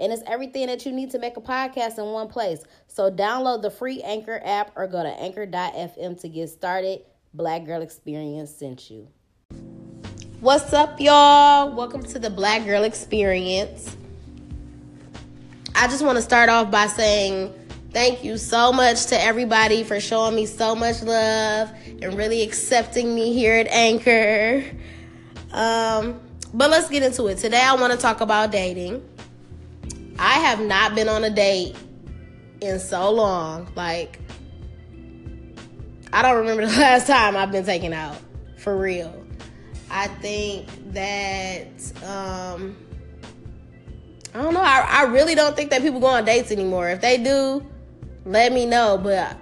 And it's everything that you need to make a podcast in one place. So download the free Anchor app or go to anchor.fm to get started. Black Girl Experience sent you. What's up, y'all? Welcome to the Black Girl Experience. I just want to start off by saying thank you so much to everybody for showing me so much love and really accepting me here at Anchor. Um, but let's get into it. Today, I want to talk about dating. I have not been on a date in so long. Like, I don't remember the last time I've been taken out for real. I think that, um, I don't know. I, I really don't think that people go on dates anymore. If they do, let me know. But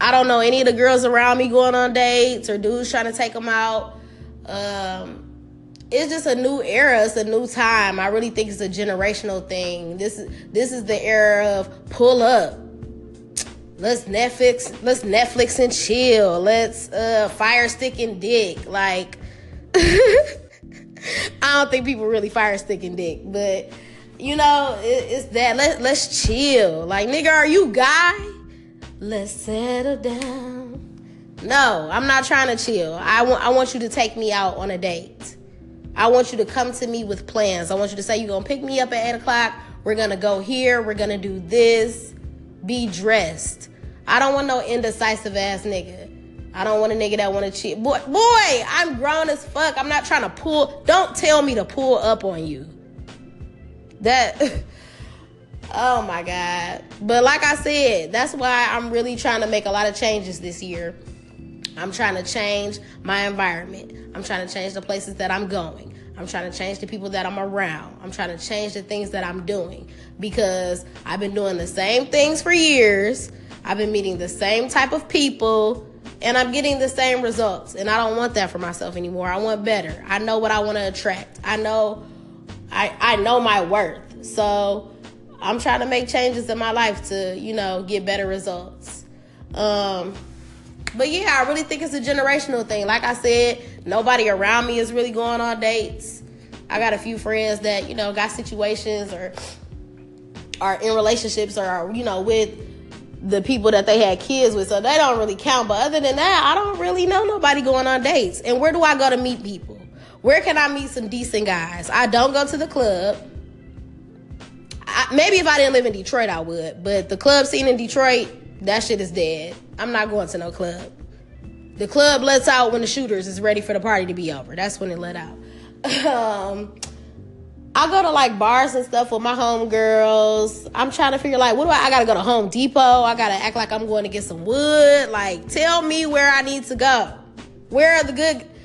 I don't know any of the girls around me going on dates or dudes trying to take them out. Um, it's just a new era. It's a new time. I really think it's a generational thing. This is this is the era of pull up. Let's Netflix. Let's Netflix and chill. Let's uh, fire stick and dick. Like I don't think people really fire stick and dick, but you know it, it's that. Let let's chill. Like nigga, are you guy? Let's settle down. No, I'm not trying to chill. I want I want you to take me out on a date. I want you to come to me with plans. I want you to say you're gonna pick me up at eight o'clock. We're gonna go here. We're gonna do this. Be dressed. I don't want no indecisive ass nigga. I don't want a nigga that want to cheat. Boy, boy, I'm grown as fuck. I'm not trying to pull. Don't tell me to pull up on you. That. oh my god. But like I said, that's why I'm really trying to make a lot of changes this year. I'm trying to change my environment. I'm trying to change the places that I'm going. I'm trying to change the people that I'm around. I'm trying to change the things that I'm doing because I've been doing the same things for years. I've been meeting the same type of people and I'm getting the same results. And I don't want that for myself anymore. I want better. I know what I want to attract. I know I I know my worth. So I'm trying to make changes in my life to, you know, get better results. Um but yeah, I really think it's a generational thing. Like I said, nobody around me is really going on dates. I got a few friends that, you know, got situations or are in relationships or are, you know, with the people that they had kids with, so they don't really count. But other than that, I don't really know nobody going on dates. And where do I go to meet people? Where can I meet some decent guys? I don't go to the club. Maybe if I didn't live in Detroit, I would. But the club scene in Detroit, that shit is dead. I'm not going to no club. The club lets out when the shooters is ready for the party to be over. That's when it let out. um, I go to like bars and stuff with my homegirls. I'm trying to figure like, what do I? I gotta go to Home Depot. I gotta act like I'm going to get some wood. Like, tell me where I need to go. Where are the good?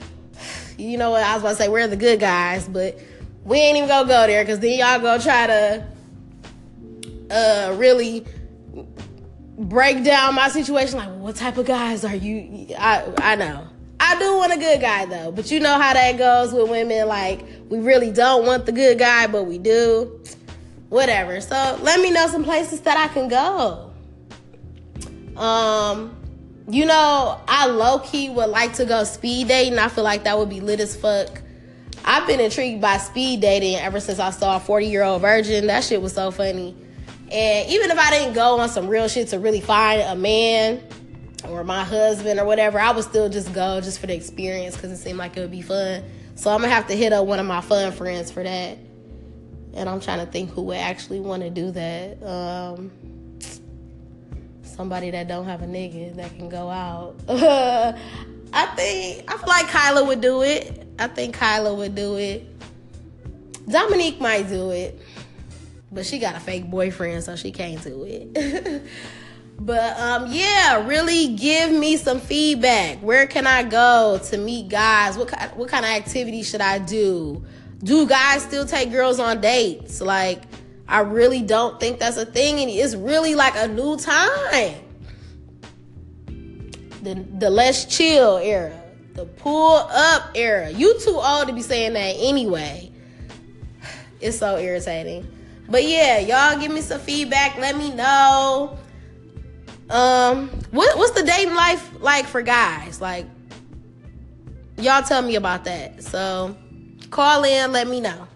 You know what? I was about to say where are the good guys, but we ain't even gonna go there because then y'all go try to uh really break down my situation. Like, what type of guys are you? I I know. I do want a good guy though, but you know how that goes with women. Like, we really don't want the good guy, but we do. Whatever. So let me know some places that I can go. Um, you know, I low key would like to go speed dating. I feel like that would be lit as fuck. I've been intrigued by speed dating ever since I saw 40 year old virgin. That shit was so funny. And even if I didn't go on some real shit to really find a man or my husband or whatever, I would still just go just for the experience because it seemed like it would be fun. So I'm gonna have to hit up one of my fun friends for that. And I'm trying to think who would actually want to do that. Um, somebody that don't have a nigga that can go out. I think I feel like Kyla would do it. I think Kyla would do it. Dominique might do it, but she got a fake boyfriend, so she came to it. but um, yeah, really give me some feedback. Where can I go to meet guys? What kind, what kind of activity should I do? Do guys still take girls on dates? Like, I really don't think that's a thing, and it's really like a new time. the the let's chill era, the pull up era. You too old to be saying that anyway. It's so irritating. But yeah, y'all give me some feedback. Let me know. Um, what what's the dating life like for guys? Like, y'all tell me about that. So call in, let me know.